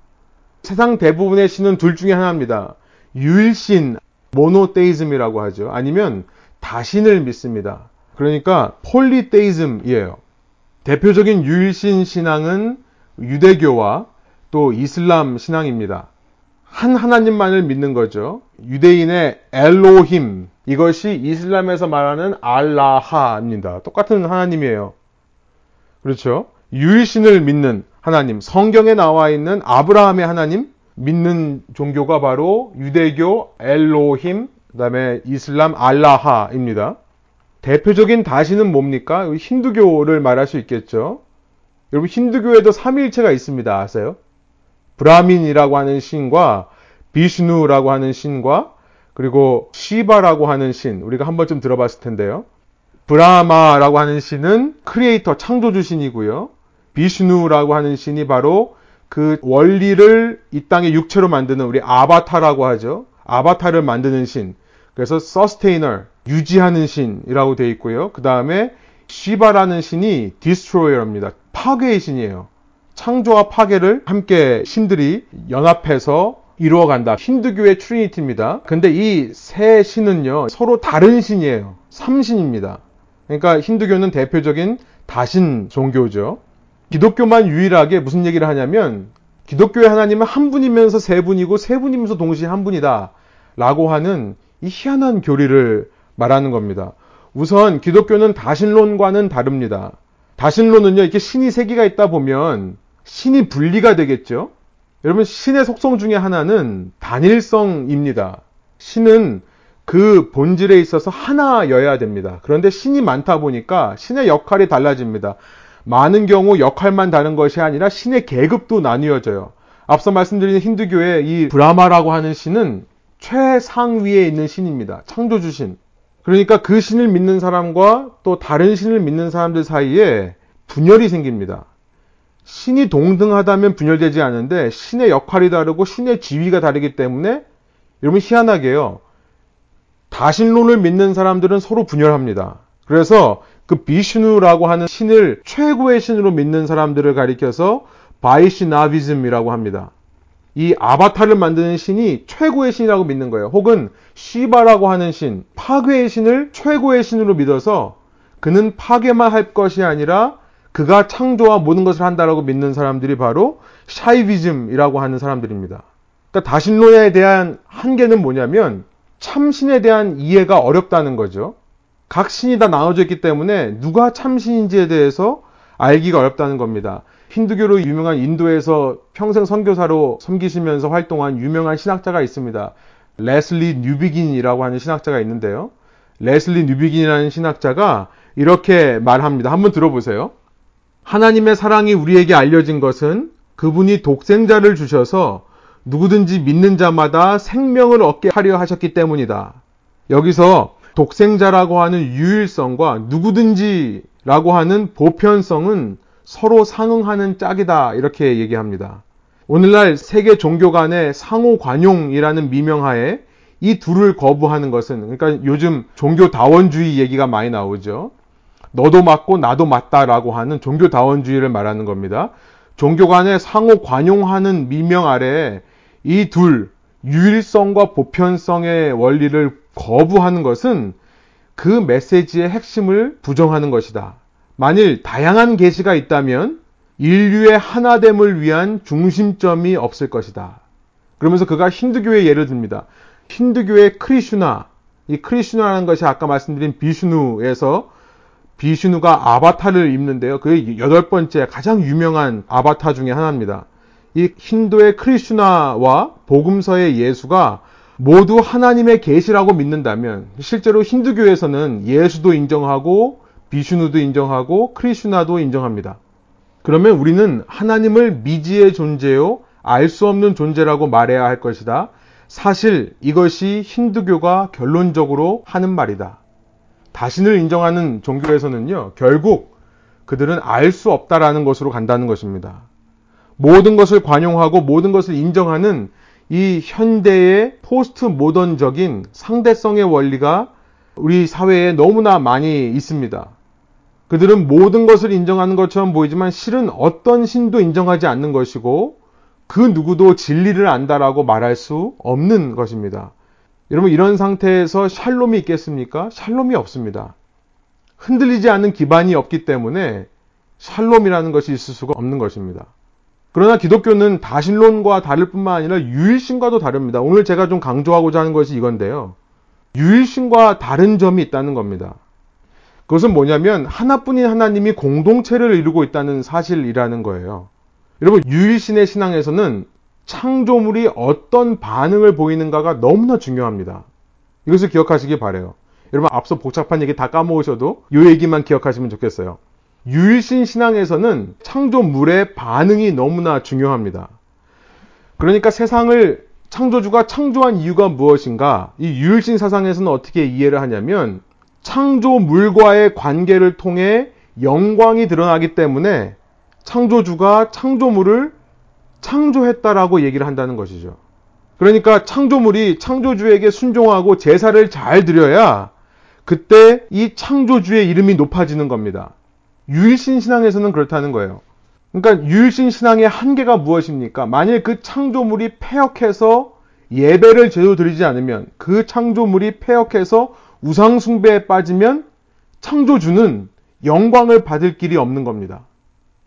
세상 대부분의 신은 둘 중에 하나입니다. 유일신 모노테이즘이라고 하죠. 아니면 다신을 믿습니다. 그러니까 폴리테이즘이에요. 대표적인 유일신 신앙은 유대교와 또 이슬람 신앙입니다. 한 하나님만을 믿는 거죠. 유대인의 엘로힘 이것이 이슬람에서 말하는 알라하입니다. 똑같은 하나님이에요. 그렇죠? 유일신을 믿는 하나님, 성경에 나와 있는 아브라함의 하나님 믿는 종교가 바로 유대교 엘로힘, 그다음에 이슬람 알라하입니다. 대표적인 다신은 뭡니까? 힌두교를 말할 수 있겠죠. 여러분 힌두교에도 삼위일체가 있습니다. 아세요? 브라민이라고 하는 신과 비슈누라고 하는 신과 그리고 시바라고 하는 신 우리가 한 번쯤 들어봤을 텐데요. 브라마라고 하는 신은 크리에이터 창조주 신이고요. 비슈누라고 하는 신이 바로 그 원리를 이 땅의 육체로 만드는 우리 아바타라고 하죠. 아바타를 만드는 신. 그래서 sustainer, 유지하는 신이라고 되어 있고요. 그 다음에 시바라는 신이 destroyer입니다. 파괴의 신이에요. 창조와 파괴를 함께 신들이 연합해서 이루어간다. 힌두교의 Trinity입니다. 근데 이 세 신은요, 서로 다른 신이에요. 삼신입니다. 그러니까 힌두교는 대표적인 다신 종교죠. 기독교만 유일하게 무슨 얘기를 하냐면 기독교의 하나님은 한 분이면서 세 분이고 세 분이면서 동시에 한 분이다. 라고 하는 이 희한한 교리를 말하는 겁니다. 우선 기독교는 다신론과는 다릅니다. 다신론은요, 이렇게 신이 세 개가 있다 보면 신이 분리가 되겠죠? 여러분, 신의 속성 중에 하나는 단일성입니다. 신은 그 본질에 있어서 하나여야 됩니다. 그런데 신이 많다 보니까 신의 역할이 달라집니다. 많은 경우 역할만 다른 것이 아니라 신의 계급도 나뉘어져요. 앞서 말씀드린 힌두교의 이 브라마라고 하는 신은 최상위에 있는 신입니다. 창조주 신. 그러니까 그 신을 믿는 사람과 또 다른 신을 믿는 사람들 사이에 분열이 생깁니다. 신이 동등하다면 분열되지 않은데 신의 역할이 다르고 신의 지위가 다르기 때문에 여러분 희한하게요. 다신론을 믿는 사람들은 서로 분열합니다. 그래서 그 비슈누라고 하는 신을 최고의 신으로 믿는 사람들을 가리켜서 Vaishnavism이라고 합니다. 이 아바타를 만드는 신이 최고의 신이라고 믿는 거예요. 혹은 시바라고 하는 신, 파괴의 신을 최고의 신으로 믿어서 그는 파괴만 할 것이 아니라 그가 창조와 모든 것을 한다라고 믿는 사람들이 바로 Shaivism이라고 하는 사람들입니다. 그러니까 다신론에 대한 한계는 뭐냐면 참신에 대한 이해가 어렵다는 거죠. 각 신이 다 나눠져 있기 때문에 누가 참신인지에 대해서 알기가 어렵다는 겁니다. 힌두교로 유명한 인도에서 평생 선교사로 섬기시면서 활동한 유명한 신학자가 있습니다. 레슬리 뉴비긴이라고 하는 신학자가 있는데요. 레슬리 뉴비긴이라는 신학자가 이렇게 말합니다. 한번 들어보세요. 하나님의 사랑이 우리에게 알려진 것은 그분이 독생자를 주셔서 누구든지 믿는 자마다 생명을 얻게 하려 하셨기 때문이다. 여기서 독생자라고 하는 유일성과 누구든지라고 하는 보편성은 서로 상응하는 짝이다. 이렇게 얘기합니다. 오늘날 세계 종교 간의 상호 관용이라는 미명하에 이 둘을 거부하는 것은 그러니까 요즘 종교 다원주의 얘기가 많이 나오죠. 너도 맞고 나도 맞다라고 하는 종교 다원주의를 말하는 겁니다. 종교 간의 상호 관용하는 미명 아래 이 둘 유일성과 보편성의 원리를 거부하는 것은 그 메시지의 핵심을 부정하는 것이다. 만일 다양한 계시가 있다면 인류의 하나됨을 위한 중심점이 없을 것이다. 그러면서 그가 힌두교의 예를 듭니다. 힌두교의 크리슈나, 이 크리슈나라는 것이 아까 말씀드린 비슈누에서 비슈누가 아바타를 입는데요. 그 여덟 번째 가장 유명한 아바타 중의 하나입니다. 이 힌두의 크리슈나와 복음서의 예수가 모두 하나님의 계시라고 믿는다면 실제로 힌두교에서는 예수도 인정하고 비슈누도 인정하고 크리슈나도 인정합니다. 그러면 우리는 하나님을 미지의 존재요 알 수 없는 존재라고 말해야 할 것이다. 사실 이것이 힌두교가 결론적으로 하는 말이다. 자신을 인정하는 종교에서는요, 결국 그들은 알 수 없다라는 것으로 간다는 것입니다. 모든 것을 관용하고 모든 것을 인정하는 이 현대의 포스트 모던적인 상대성의 원리가 우리 사회에 너무나 많이 있습니다. 그들은 모든 것을 인정하는 것처럼 보이지만 실은 어떤 신도 인정하지 않는 것이고 그 누구도 진리를 안다라고 말할 수 없는 것입니다. 여러분 이런 상태에서 샬롬이 있겠습니까? 샬롬이 없습니다. 흔들리지 않는 기반이 없기 때문에 샬롬이라는 것이 있을 수가 없는 것입니다. 그러나 기독교는 다신론과 다를 뿐만 아니라 유일신과도 다릅니다. 오늘 제가 좀 강조하고자 하는 것이 이건데요. 유일신과 다른 점이 있다는 겁니다. 그것은 뭐냐면 하나뿐인 하나님이 공동체를 이루고 있다는 사실이라는 거예요. 여러분 유일신의 신앙에서는 창조물이 어떤 반응을 보이는가가 너무나 중요합니다. 이것을 기억하시기 바래요. 여러분 앞서 복잡한 얘기 다 까먹으셔도 이 얘기만 기억하시면 좋겠어요. 유일신 신앙에서는 창조물의 반응이 너무나 중요합니다. 그러니까 세상을 창조주가 창조한 이유가 무엇인가? 이 유일신 사상에서는 어떻게 이해를 하냐면 창조물과의 관계를 통해 영광이 드러나기 때문에 창조주가 창조물을 창조했다라고 얘기를 한다는 것이죠. 그러니까 창조물이 창조주에게 순종하고 제사를 잘 드려야 그때 이 창조주의 이름이 높아지는 겁니다. 유일신 신앙에서는 그렇다는 거예요. 그러니까 유일신 신앙의 한계가 무엇입니까? 만일 그 창조물이 폐역해서 예배를 제대로 드리지 않으면 그 창조물이 폐역해서 우상숭배에 빠지면 창조주는 영광을 받을 길이 없는 겁니다.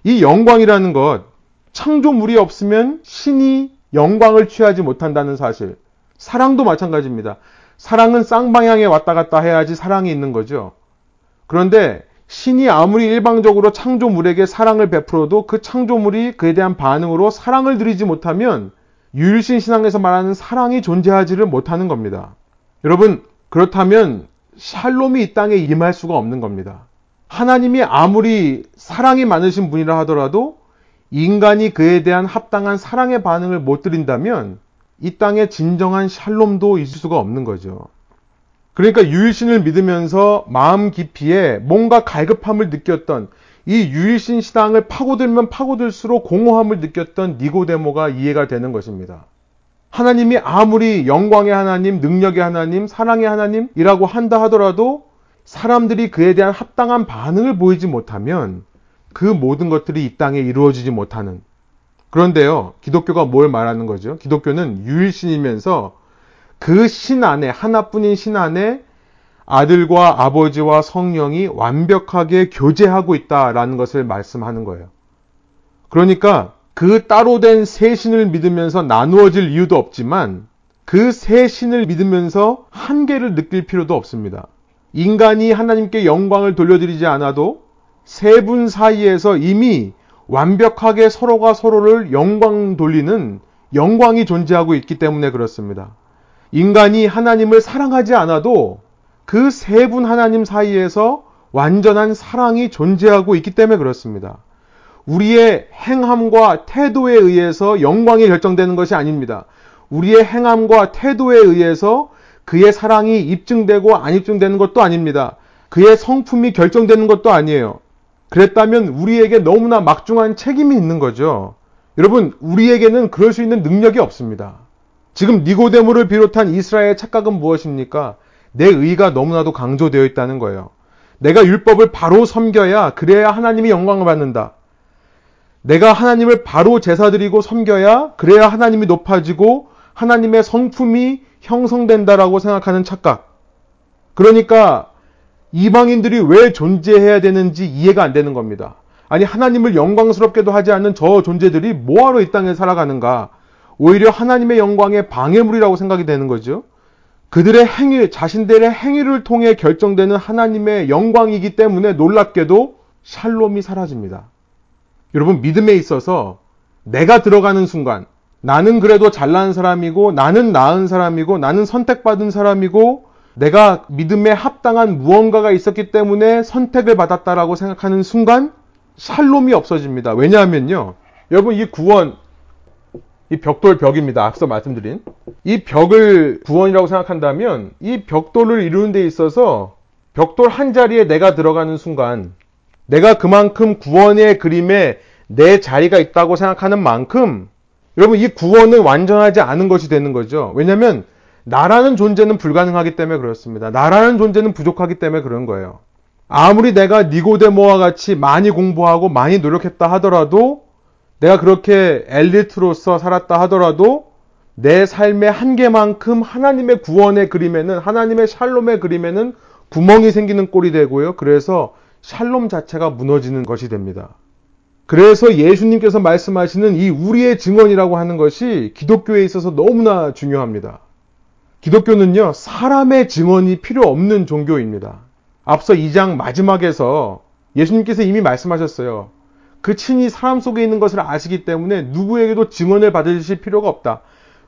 이 영광이라는 것, 창조물이 없으면 신이 영광을 취하지 못한다는 사실. 사랑도 마찬가지입니다. 사랑은 쌍방향에 왔다 갔다 해야지 사랑이 있는 거죠. 그런데 신이 아무리 일방적으로 창조물에게 사랑을 베풀어도 그 창조물이 그에 대한 반응으로 사랑을 드리지 못하면 유일신 신앙에서 말하는 사랑이 존재하지를 못하는 겁니다. 여러분, 그렇다면 샬롬이 이 땅에 임할 수가 없는 겁니다. 하나님이 아무리 사랑이 많으신 분이라 하더라도 인간이 그에 대한 합당한 사랑의 반응을 못 드린다면 이 땅에 진정한 샬롬도 있을 수가 없는 거죠. 그러니까 유일신을 믿으면서 마음 깊이에 뭔가 갈급함을 느꼈던 이 유일신 신앙을 파고들면 파고들수록 공허함을 느꼈던 니고데모가 이해가 되는 것입니다. 하나님이 아무리 영광의 하나님, 능력의 하나님, 사랑의 하나님이라고 한다 하더라도 사람들이 그에 대한 합당한 반응을 보이지 못하면 그 모든 것들이 이 땅에 이루어지지 못하는. 그런데요, 기독교가 뭘 말하는 거죠? 기독교는 유일신이면서 그 신 안에, 하나뿐인 신 안에 아들과 아버지와 성령이 완벽하게 교제하고 있다라는 것을 말씀하는 거예요. 그러니까 그 따로 된 세 신을 믿으면서 나누어질 이유도 없지만 그 세 신을 믿으면서 한계를 느낄 필요도 없습니다. 인간이 하나님께 영광을 돌려드리지 않아도 세 분 사이에서 이미 완벽하게 서로가 서로를 영광 돌리는 영광이 존재하고 있기 때문에 그렇습니다. 인간이 하나님을 사랑하지 않아도 그 세 분 하나님 사이에서 완전한 사랑이 존재하고 있기 때문에 그렇습니다. 우리의 행함과 태도에 의해서 영광이 결정되는 것이 아닙니다. 우리의 행함과 태도에 의해서 그의 사랑이 입증되고 안 입증되는 것도 아닙니다. 그의 성품이 결정되는 것도 아니에요. 그랬다면 우리에게 너무나 막중한 책임이 있는 거죠. 여러분, 우리에게는 그럴 수 있는 능력이 없습니다. 지금 니고데모를 비롯한 이스라엘의 착각은 무엇입니까? 내 의가 너무나도 강조되어 있다는 거예요. 내가 율법을 바로 섬겨야 그래야 하나님이 영광을 받는다. 내가 하나님을 바로 제사드리고 섬겨야 그래야 하나님이 높아지고 하나님의 성품이 형성된다라고 생각하는 착각. 그러니까 이방인들이 왜 존재해야 되는지 이해가 안 되는 겁니다. 아니 하나님을 영광스럽게도 하지 않는 저 존재들이 뭐하러 이 땅에 살아가는가? 오히려 하나님의 영광의 방해물이라고 생각이 되는 거죠. 그들의 행위, 자신들의 행위를 통해 결정되는 하나님의 영광이기 때문에 놀랍게도 샬롬이 사라집니다. 여러분 믿음에 있어서 내가 들어가는 순간 나는 그래도 잘난 사람이고 나는 나은 사람이고 나는 선택받은 사람이고 내가 믿음에 합당한 무언가가 있었기 때문에 선택을 받았다라고 생각하는 순간 샬롬이 없어집니다. 왜냐하면요. 여러분 이 구원 이 벽돌 벽입니다. 앞서 말씀드린 이 벽을 구원이라고 생각한다면 이 벽돌을 이루는 데 있어서 벽돌 한 자리에 내가 들어가는 순간 내가 그만큼 구원의 그림에 내 자리가 있다고 생각하는 만큼 여러분 이 구원은 완전하지 않은 것이 되는 거죠. 왜냐하면 나라는 존재는 불가능하기 때문에 그렇습니다. 나라는 존재는 부족하기 때문에 그런 거예요. 아무리 내가 니고데모와 같이 많이 공부하고 많이 노력했다 하더라도 내가 그렇게 엘리트로서 살았다 하더라도 내 삶의 한계만큼 하나님의 구원의 그림에는 하나님의 샬롬의 그림에는 구멍이 생기는 꼴이 되고요. 그래서 샬롬 자체가 무너지는 것이 됩니다. 그래서 예수님께서 말씀하시는 이 우리의 증언이라고 하는 것이 기독교에 있어서 너무나 중요합니다. 기독교는요, 사람의 증언이 필요 없는 종교입니다. 앞서 2장 마지막에서 예수님께서 이미 말씀하셨어요. 그 친히 사람 속에 있는 것을 아시기 때문에 누구에게도 증언을 받으실 필요가 없다.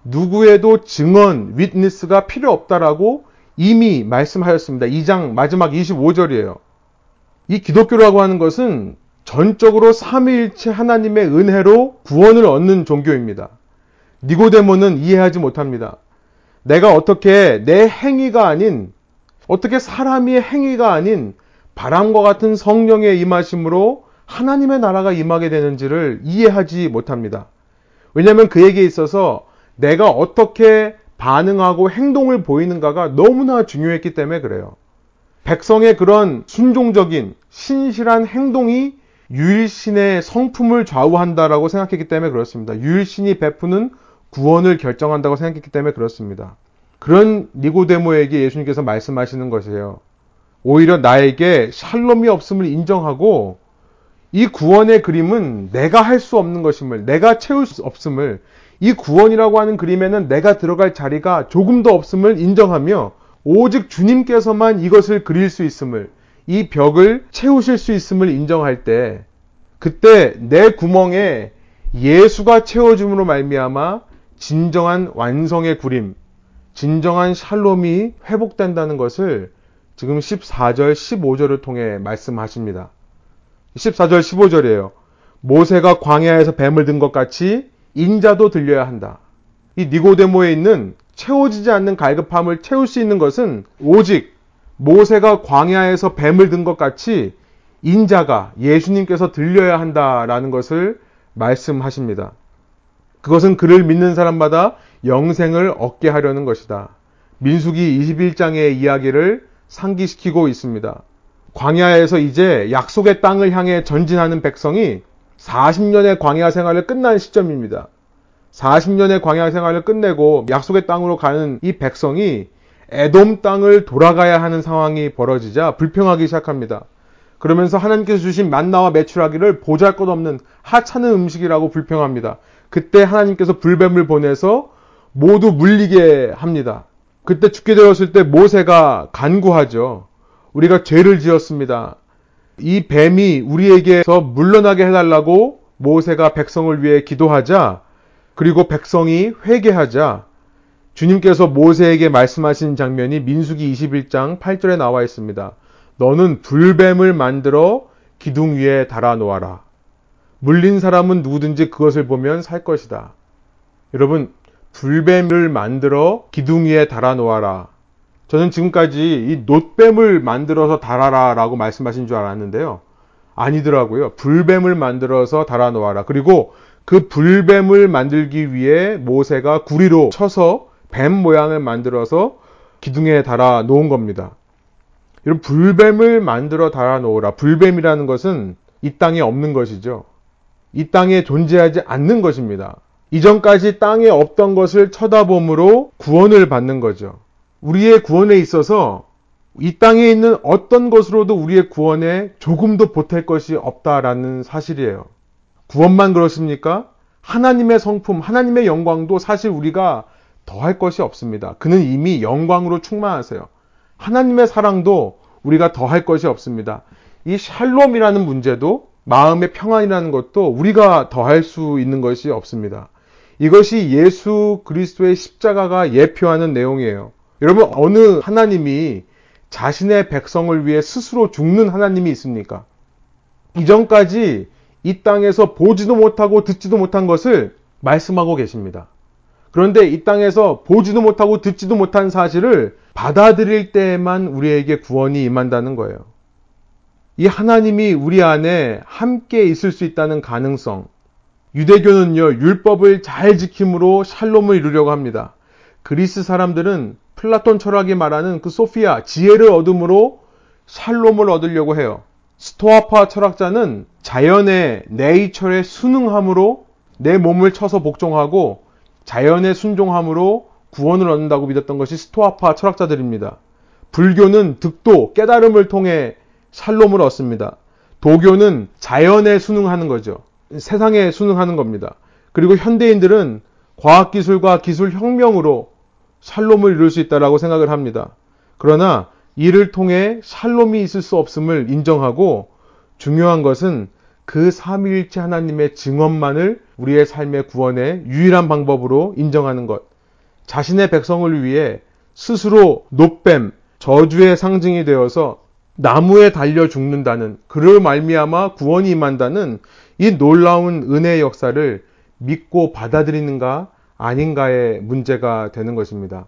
누구에도 증언, 위트니스가 필요 없다라고 이미 말씀하였습니다. 2장 마지막 25절이에요. 이 기독교라고 하는 것은 전적으로 삼위일체 하나님의 은혜로 구원을 얻는 종교입니다. 니고데모는 이해하지 못합니다. 내가 어떻게 내 행위가 아닌 어떻게 사람의 행위가 아닌 바람과 같은 성령의 임하심으로 하나님의 나라가 임하게 되는지를 이해하지 못합니다. 왜냐하면 그에게 있어서 내가 어떻게 반응하고 행동을 보이는가가 너무나 중요했기 때문에 그래요. 백성의 그런 순종적인 신실한 행동이 유일신의 성품을 좌우한다라고 생각했기 때문에 그렇습니다. 유일신이 베푸는 구원을 결정한다고 생각했기 때문에 그렇습니다. 그런 니고데모에게 예수님께서 말씀하시는 것이에요. 오히려 나에게 샬롬이 없음을 인정하고 이 구원의 그림은 내가 할 수 없는 것임을, 내가 채울 수 없음을, 이 구원이라고 하는 그림에는 내가 들어갈 자리가 조금 더 없음을 인정하며 오직 주님께서만 이것을 그릴 수 있음을, 이 벽을 채우실 수 있음을 인정할 때, 그때 내 구멍에 예수가 채워줌으로 말미암아 진정한 완성의 구림, 진정한 샬롬이 회복된다는 것을 지금 14절, 15절을 통해 말씀하십니다. 14절, 15절이에요. 모세가 광야에서 뱀을 든 것 같이 인자도 들려야 한다. 이 니고데모에 있는 채워지지 않는 갈급함을 채울 수 있는 것은 오직 모세가 광야에서 뱀을 든 것 같이 인자가 예수님께서 들려야 한다라는 것을 말씀하십니다. 그것은 그를 믿는 사람마다 영생을 얻게 하려는 것이다. 민수기 21장의 이야기를 상기시키고 있습니다. 광야에서 이제 약속의 땅을 향해 전진하는 백성이 40년의 광야 생활을 끝난 시점입니다. 40년의 광야 생활을 끝내고 약속의 땅으로 가는 이 백성이 에돔 땅을 돌아가야 하는 상황이 벌어지자 불평하기 시작합니다. 그러면서 하나님께서 주신 만나와 매출하기를 보잘 것 없는 하찮은 음식이라고 불평합니다. 그때 하나님께서 불뱀을 보내서 모두 물리게 합니다. 그때 죽게 되었을 때 모세가 간구하죠. 우리가 죄를 지었습니다. 이 뱀이 우리에게서 물러나게 해달라고 모세가 백성을 위해 기도하자 그리고 백성이 회개하자 주님께서 모세에게 말씀하신 장면이 민수기 21장 8절에 나와 있습니다. 너는 불뱀을 만들어 기둥 위에 달아 놓아라. 물린 사람은 누구든지 그것을 보면 살 것이다. 여러분, 불뱀을 만들어 기둥 위에 달아 놓아라. 저는 지금까지 이 놋뱀을 만들어서 달아라 라고 말씀하신 줄 알았는데요. 아니더라고요. 불뱀을 만들어서 달아 놓아라. 그리고 그 불뱀을 만들기 위해 모세가 구리로 쳐서 뱀 모양을 만들어서 기둥에 달아 놓은 겁니다. 이런 불뱀을 만들어 달아 놓으라. 불뱀이라는 것은 이 땅에 없는 것이죠. 이 땅에 존재하지 않는 것입니다. 이전까지 땅에 없던 것을 쳐다봄으로 구원을 받는 거죠. 우리의 구원에 있어서 이 땅에 있는 어떤 것으로도 우리의 구원에 조금도 보탤 것이 없다라는 사실이에요. 구원만 그렇습니까? 하나님의 성품, 하나님의 영광도 사실 우리가 더할 것이 없습니다. 그는 이미 영광으로 충만하세요. 하나님의 사랑도 우리가 더할 것이 없습니다. 이 샬롬이라는 문제도 마음의 평안이라는 것도 우리가 더할 수 있는 것이 없습니다. 이것이 예수 그리스도의 십자가가 예표하는 내용이에요. 여러분, 어느 하나님이 자신의 백성을 위해 스스로 죽는 하나님이 있습니까? 이전까지 이 땅에서 보지도 못하고 듣지도 못한 것을 말씀하고 계십니다. 그런데 이 땅에서 보지도 못하고 듣지도 못한 사실을 받아들일 때에만 우리에게 구원이 임한다는 거예요. 이 하나님이 우리 안에 함께 있을 수 있다는 가능성, 유대교는요, 율법을 잘 지킴으로 샬롬을 이루려고 합니다. 그리스 사람들은 플라톤 철학이 말하는 그 소피아, 지혜를 얻음으로 샬롬을 얻으려고 해요. 스토아파 철학자는 자연의 네이처에 순응함으로 내 몸을 쳐서 복종하고 자연의 순종함으로 구원을 얻는다고 믿었던 것이 스토아파 철학자들입니다. 불교는 득도, 깨달음을 통해 샬롬을 얻습니다. 도교는 자연에 순응하는 거죠. 세상에 순응하는 겁니다. 그리고 현대인들은 과학기술과 기술혁명으로 샬롬을 이룰 수 있다라고 생각을 합니다. 그러나 이를 통해 샬롬이 있을 수 없음을 인정하고 중요한 것은 그 삼위일체 하나님의 증언만을 우리의 삶의 구원의 유일한 방법으로 인정하는 것. 자신의 백성을 위해 스스로 노뱀, 저주의 상징이 되어서 나무에 달려 죽는다는 그를 말미암아 구원이 임한다는 이 놀라운 은혜의 역사를 믿고 받아들이는가 아닌가의 문제가 되는 것입니다.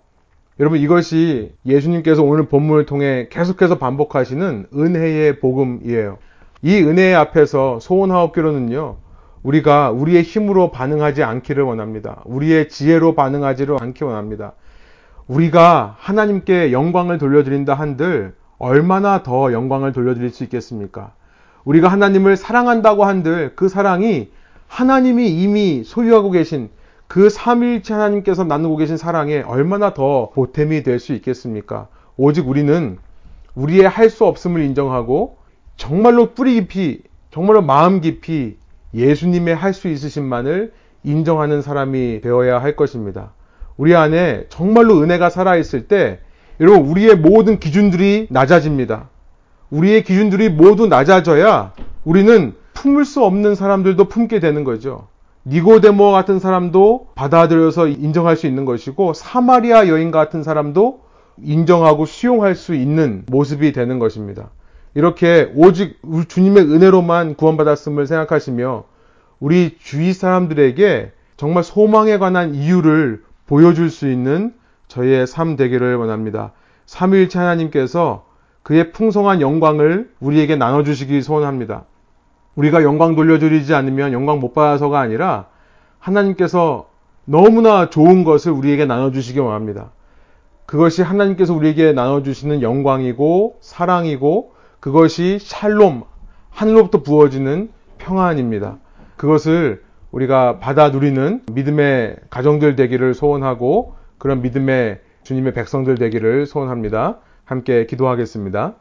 여러분 이것이 예수님께서 오늘 본문을 통해 계속해서 반복하시는 은혜의 복음이에요. 이 은혜 앞에서 소원하옵기로는요. 우리가 우리의 힘으로 반응하지 않기를 원합니다. 우리의 지혜로 반응하지를 않기 원합니다. 우리가 하나님께 영광을 돌려드린다 한들 얼마나 더 영광을 돌려드릴 수 있겠습니까? 우리가 하나님을 사랑한다고 한들 그 사랑이 하나님이 이미 소유하고 계신 그 삼일체 하나님께서 나누고 계신 사랑에 얼마나 더 보탬이 될 수 있겠습니까? 오직 우리는 우리의 할 수 없음을 인정하고 정말로 뿌리 깊이, 정말로 마음 깊이 예수님의 할 수 있으신만을 인정하는 사람이 되어야 할 것입니다. 우리 안에 정말로 은혜가 살아있을 때, 여러분, 우리의 모든 기준들이 낮아집니다. 우리의 기준들이 모두 낮아져야 우리는 품을 수 없는 사람들도 품게 되는 거죠. 니고데모 같은 사람도 받아들여서 인정할 수 있는 것이고 사마리아 여인 같은 사람도 인정하고 수용할 수 있는 모습이 되는 것입니다. 이렇게 오직 주님의 은혜로만 구원받았음을 생각하시며 우리 주위 사람들에게 정말 소망에 관한 이유를 보여줄 수 있는 저희의 삶 되기를 원합니다. 삼위일체 하나님께서 그의 풍성한 영광을 우리에게 나눠주시기 소원합니다. 우리가 영광 돌려드리지 않으면 영광 못 받아서가 아니라 하나님께서 너무나 좋은 것을 우리에게 나눠주시기 원합니다. 그것이 하나님께서 우리에게 나눠주시는 영광이고 사랑이고 그것이 샬롬, 하늘로부터 부어지는 평안입니다. 그것을 우리가 받아 누리는 믿음의 가정들 되기를 소원하고 그런 믿음의 주님의 백성들 되기를 소원합니다. 함께 기도하겠습니다.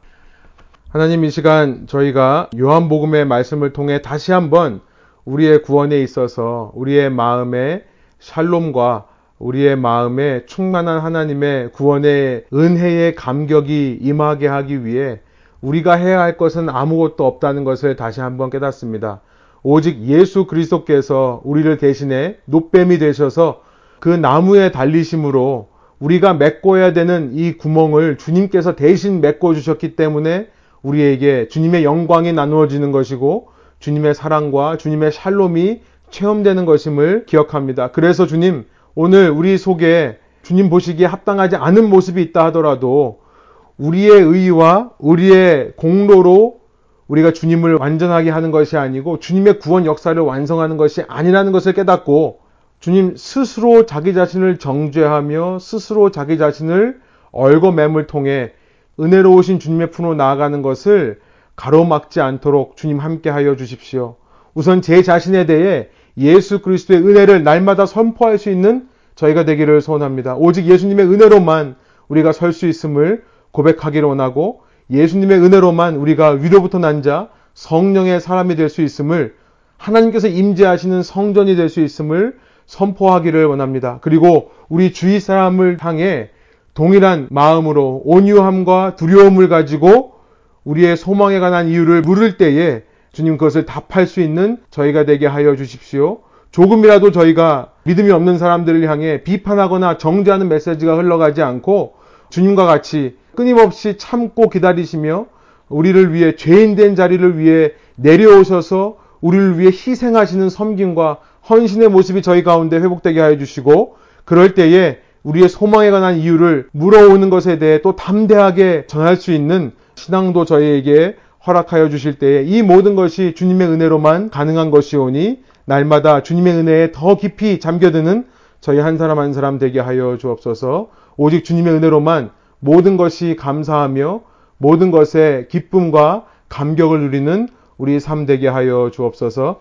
하나님 이 시간 저희가 요한복음의 말씀을 통해 다시 한번 우리의 구원에 있어서 우리의 마음에 샬롬과 우리의 마음에 충만한 하나님의 구원의 은혜의 감격이 임하게 하기 위해 우리가 해야 할 것은 아무것도 없다는 것을 다시 한번 깨닫습니다. 오직 예수 그리스도께서 우리를 대신해 노뱀이 되셔서 그 나무에 달리심으로 우리가 메꿔야 되는 이 구멍을 주님께서 대신 메꿔 주셨기 때문에 우리에게 주님의 영광이 나누어지는 것이고 주님의 사랑과 주님의 샬롬이 체험되는 것임을 기억합니다. 그래서 주님, 오늘 우리 속에 주님 보시기에 합당하지 않은 모습이 있다 하더라도 우리의 의와 우리의 공로로 우리가 주님을 완전하게 하는 것이 아니고 주님의 구원 역사를 완성하는 것이 아니라는 것을 깨닫고 주님 스스로 자기 자신을 정죄하며 스스로 자기 자신을 얼거맴을 통해 은혜로우신 주님의 품으로 나아가는 것을 가로막지 않도록 주님 함께 하여 주십시오. 우선 제 자신에 대해 예수 그리스도의 은혜를 날마다 선포할 수 있는 저희가 되기를 소원합니다. 오직 예수님의 은혜로만 우리가 설 수 있음을 고백하기를 원하고 예수님의 은혜로만 우리가 위로부터 난 자 성령의 사람이 될 수 있음을 하나님께서 임재하시는 성전이 될 수 있음을 선포하기를 원합니다. 그리고 우리 주위 사람을 향해 동일한 마음으로 온유함과 두려움을 가지고 우리의 소망에 관한 이유를 물을 때에 주님 그것을 답할 수 있는 저희가 되게 하여 주십시오. 조금이라도 저희가 믿음이 없는 사람들을 향해 비판하거나 정죄하는 메시지가 흘러가지 않고 주님과 같이 끊임없이 참고 기다리시며 우리를 위해 죄인된 자리를 위해 내려오셔서 우리를 위해 희생하시는 섬김과 헌신의 모습이 저희 가운데 회복되게 하여 주시고 그럴 때에 우리의 소망에 관한 이유를 물어오는 것에 대해 또 담대하게 전할 수 있는 신앙도 저희에게 허락하여 주실 때에 이 모든 것이 주님의 은혜로만 가능한 것이오니 날마다 주님의 은혜에 더 깊이 잠겨드는 저희 한 사람 한 사람 되게 하여 주옵소서. 오직 주님의 은혜로만 모든 것이 감사하며 모든 것에 기쁨과 감격을 누리는 우리 삶 되게 하여 주옵소서